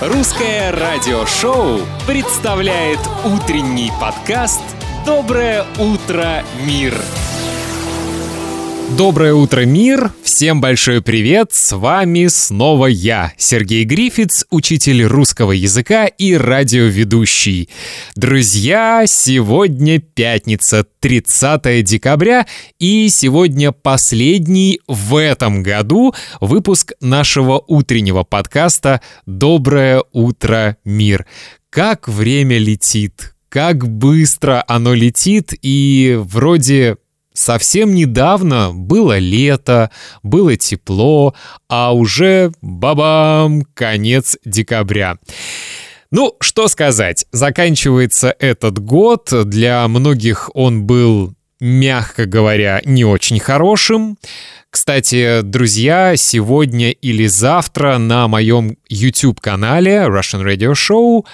Русское радиошоу представляет утренний подкаст «Доброе утро, мир». Доброе утро, мир! Всем большой привет! С вами снова я, Сергей Грифиц, учитель русского языка и радиоведущий. Друзья, сегодня пятница, 30 декабря, и сегодня последний в этом году выпуск нашего утреннего подкаста «Доброе утро, мир». Как время летит, как быстро оно летит, и вроде Совсем недавно было лето, было тепло, а уже бабам, конец декабря. Ну, что сказать, заканчивается этот год, для многих он был мягко говоря, не очень хорошим. Кстати, друзья, сегодня или завтра на моем YouTube-канале Russian Radio Show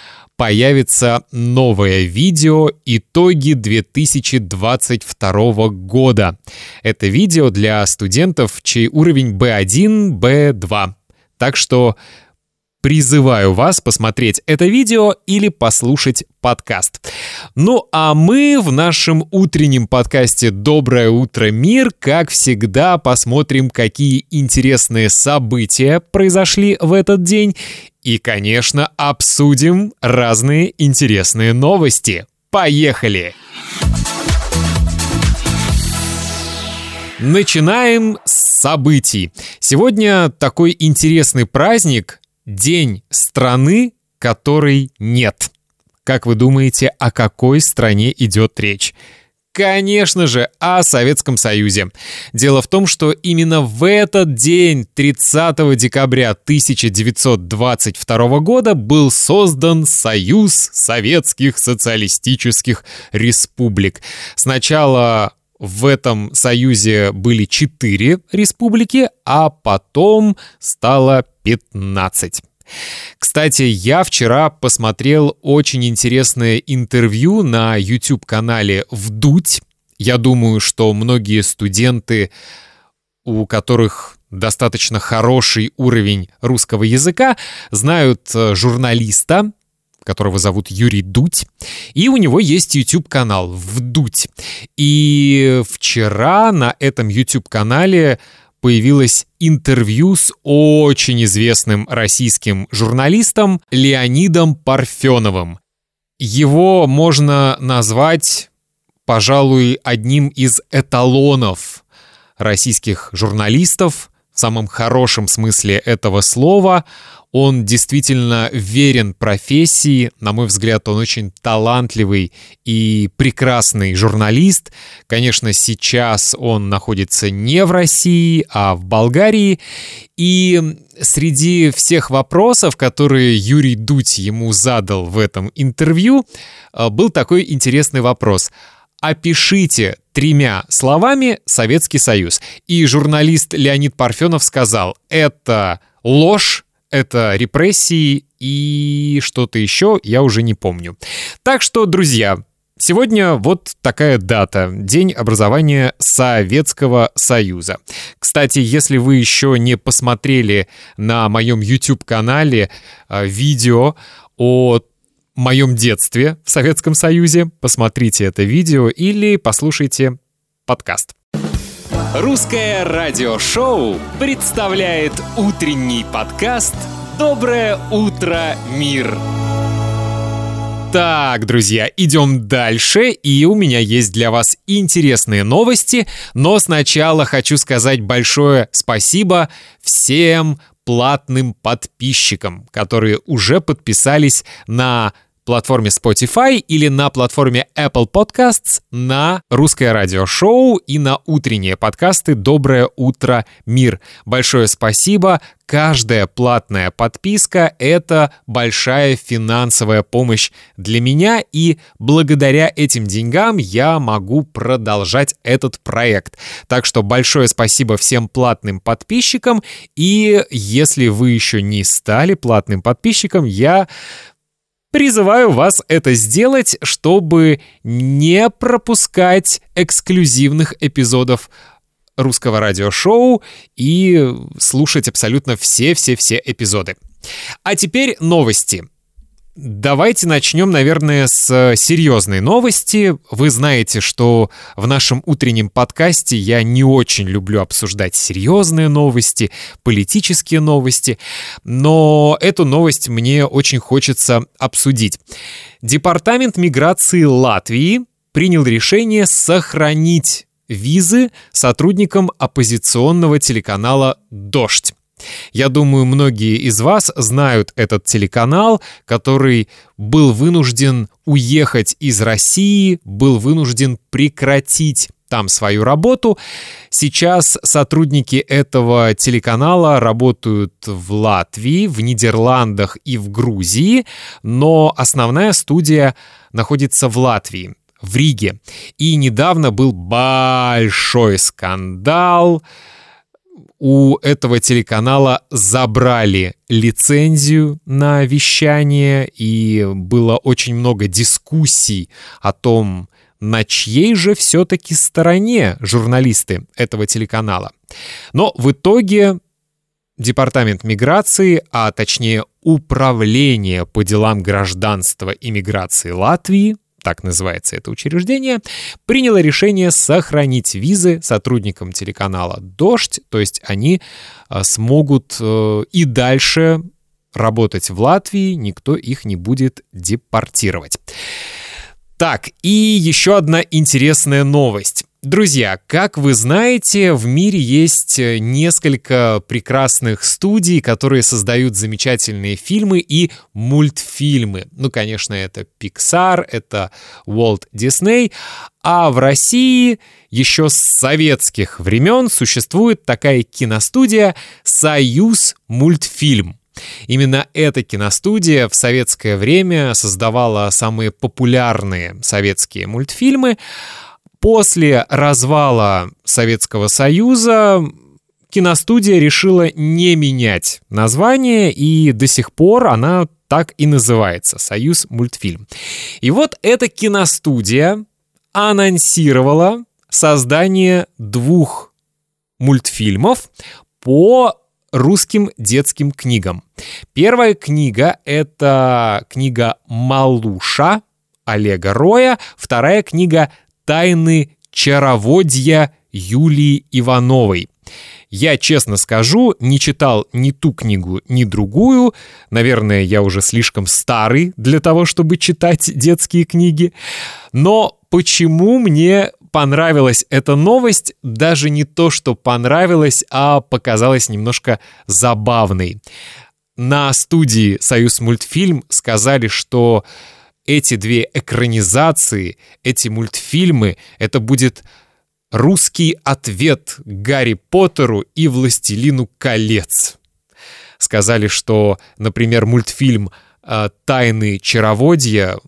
появится новое видео «Итоги 2022 года». Это видео для студентов, чей уровень B1, B2. Так что Призываю вас посмотреть это видео или послушать подкаст. Ну а мы в нашем утреннем подкасте «Доброе утро, мир» как всегда посмотрим, какие интересные события произошли в этот день и, конечно, обсудим разные интересные новости. Поехали! Начинаем с событий. Сегодня такой интересный праздник День страны, которой нет. Как вы думаете, о какой стране идет речь? Конечно же, о Советском Союзе. Дело в том, что именно в этот день, 30 декабря 1922 года, был создан Союз Советских Социалистических Республик. Сначала в этом союзе были четыре республики, а потом стало 15. Кстати, я вчера посмотрел очень интересное интервью на YouTube-канале «Вдуть». Я думаю, что многие студенты, у которых достаточно хороший уровень русского языка, знают э, журналиста, которого зовут Юрий Дудь, и у него есть YouTube-канал «Вдуть». И вчера на этом YouTube-канале появилось интервью с очень известным российским журналистом Леонидом Парфеновым. Его можно назвать, пожалуй, одним из эталонов российских журналистов самом хорошем смысле этого слова. Он действительно верен профессии. На мой взгляд, он очень талантливый и прекрасный журналист. Конечно, сейчас он находится не в России, а в Болгарии. И среди всех вопросов, которые Юрий Дудь ему задал в этом интервью, э, был такой интересный вопрос. Опишите тремя словами Советский Союз. И журналист Леонид Парфенов сказал, это ложь, это репрессии и что-то еще, я уже не помню. Так что, друзья, Сегодня вот такая дата, день образования Советского Союза. Кстати, если вы еще не посмотрели на моем YouTube-канале э, видео о моем детстве в Советском Союзе, посмотрите это видео или послушайте подкаст. Русское радиошоу представляет утренний подкаст «Доброе утро, мир». Так, друзья, идем дальше, и у меня есть для вас интересные новости, но сначала хочу сказать большое спасибо всем платным подписчикам, которые уже подписались на платформе Spotify или на платформе Apple Podcasts на русское радиошоу и на утренние подкасты «Доброе утро, мир». Большое спасибо. Каждая платная подписка — это большая финансовая помощь для меня, и благодаря этим деньгам я могу продолжать этот проект. Так что большое спасибо всем платным подписчикам, и если вы еще не стали платным подписчиком, я Призываю вас это сделать, чтобы не пропускать эксклюзивных эпизодов русского радиошоу и слушать абсолютно все-все-все эпизоды. А теперь новости. Давайте начнем, наверное, с серьезной новости. Вы знаете, что в нашем утреннем подкасте я не очень люблю обсуждать серьезные новости, политические новости, но эту новость мне очень хочется обсудить. Департамент миграции Латвии принял решение сохранить визы сотрудникам оппозиционного телеканала «Дождь». Я думаю, многие из вас знают этот телеканал, который был вынужден уехать из России, был вынужден прекратить там свою работу. Сейчас сотрудники этого телеканала работают в Латвии, в Нидерландах и в Грузии, но основная студия находится в Латвии, в Риге. И недавно был большой скандал, у этого телеканала забрали лицензию на вещание, и было очень много дискуссий о том, на чьей же все-таки стороне журналисты этого телеканала. Но в итоге Департамент миграции, а точнее Управление по делам гражданства и миграции Латвии, так называется это учреждение, приняло решение сохранить визы сотрудникам телеканала «Дождь», то есть они а, смогут э, и дальше работать в Латвии, никто их не будет депортировать. Так, и еще одна интересная новость. Друзья, как вы знаете, в мире есть э, несколько прекрасных студий, которые создают замечательные фильмы и мультфильмы. Ну, конечно, это Pixar, это Walt Disney. А в России еще с советских времен существует такая киностудия «Союз мультфильм». Именно эта киностудия в советское время создавала самые популярные советские мультфильмы, После развала Советского Союза киностудия решила не менять название, и до сих пор она так и называется «Союз мультфильм». И вот эта киностудия анонсировала создание двух мультфильмов по русским детским книгам. Первая книга — это книга «Малуша» Олега Роя, вторая книга «Тайны чароводья» Юлии Ивановой. Я честно скажу, не читал ни ту книгу, ни другую. Наверное, я уже слишком старый для того, чтобы читать детские книги. Но почему мне понравилась эта новость? Даже не то, что понравилась, а показалась немножко забавной. На студии «Союз мультфильм» сказали, что эти две экранизации, эти мультфильмы, это будет русский ответ Гарри Поттеру и Властелину колец. Сказали, что, например, мультфильм э, «Тайны чароводья»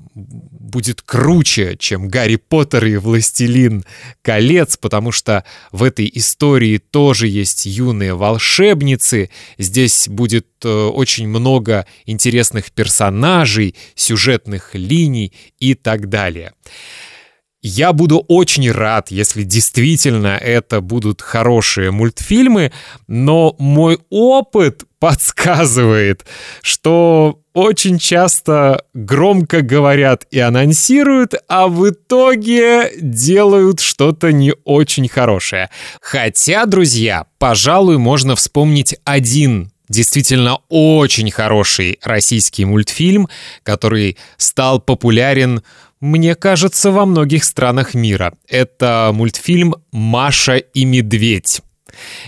будет круче, чем «Гарри Поттер и Властелин колец», потому что в этой истории тоже есть юные волшебницы, здесь будет э, очень много интересных персонажей, сюжетных линий и так далее. Я буду очень рад, если действительно это будут хорошие мультфильмы, но мой опыт подсказывает, что очень часто громко говорят и анонсируют, а в итоге делают что-то не очень хорошее. Хотя, друзья, пожалуй, можно вспомнить один действительно очень хороший российский мультфильм, который стал популярен мне кажется, во многих странах мира. Это мультфильм «Маша и медведь».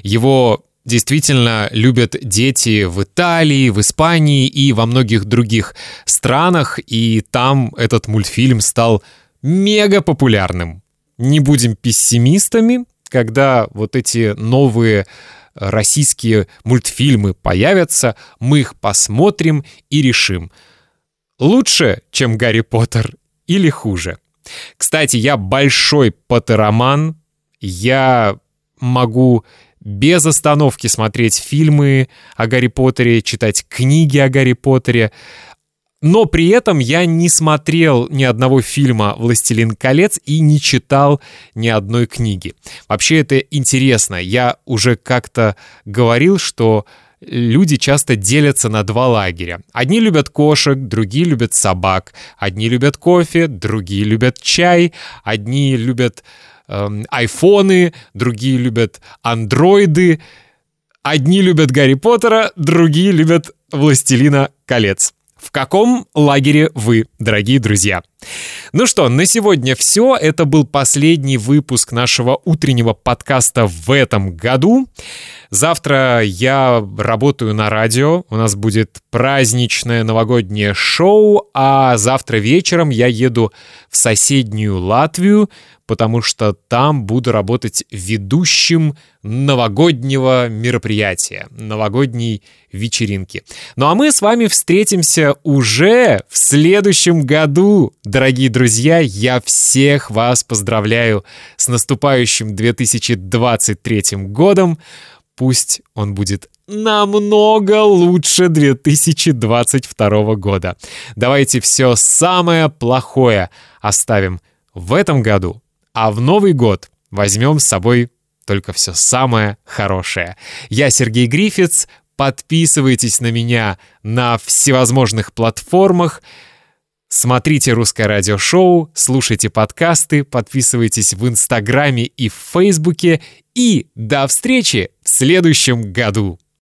Его действительно любят дети в Италии, в Испании и во многих других странах, и там этот мультфильм стал мега популярным. Не будем пессимистами, когда вот эти новые российские мультфильмы появятся, мы их посмотрим и решим. Лучше, чем Гарри Поттер или хуже. Кстати, я большой поттероман, я могу без остановки смотреть фильмы о Гарри Поттере, читать книги о Гарри Поттере, но при этом я не смотрел ни одного фильма «Властелин колец» и не читал ни одной книги. Вообще это интересно. Я уже как-то говорил, что люди часто делятся на два лагеря. Одни любят кошек, другие любят собак. Одни любят кофе, другие любят чай. Одни любят эм, айфоны, другие любят андроиды. Одни любят Гарри Поттера, другие любят Властелина колец. В каком лагере вы, дорогие друзья? Ну что, на сегодня все. Это был последний выпуск нашего утреннего подкаста в этом году. Завтра я работаю на радио. У нас будет праздничное новогоднее шоу, а завтра вечером я еду в соседнюю Латвию потому что там буду работать ведущим новогоднего мероприятия, новогодней вечеринки. Ну а мы с вами встретимся уже в следующем году, дорогие друзья. Я всех вас поздравляю с наступающим 2023 годом. Пусть он будет намного лучше 2022 года. Давайте все самое плохое оставим в этом году а в Новый год возьмем с собой только все самое хорошее. Я Сергей Грифиц. Подписывайтесь на меня на всевозможных платформах. Смотрите «Русское радиошоу», слушайте подкасты, подписывайтесь в Инстаграме и в Фейсбуке. И до встречи в следующем году!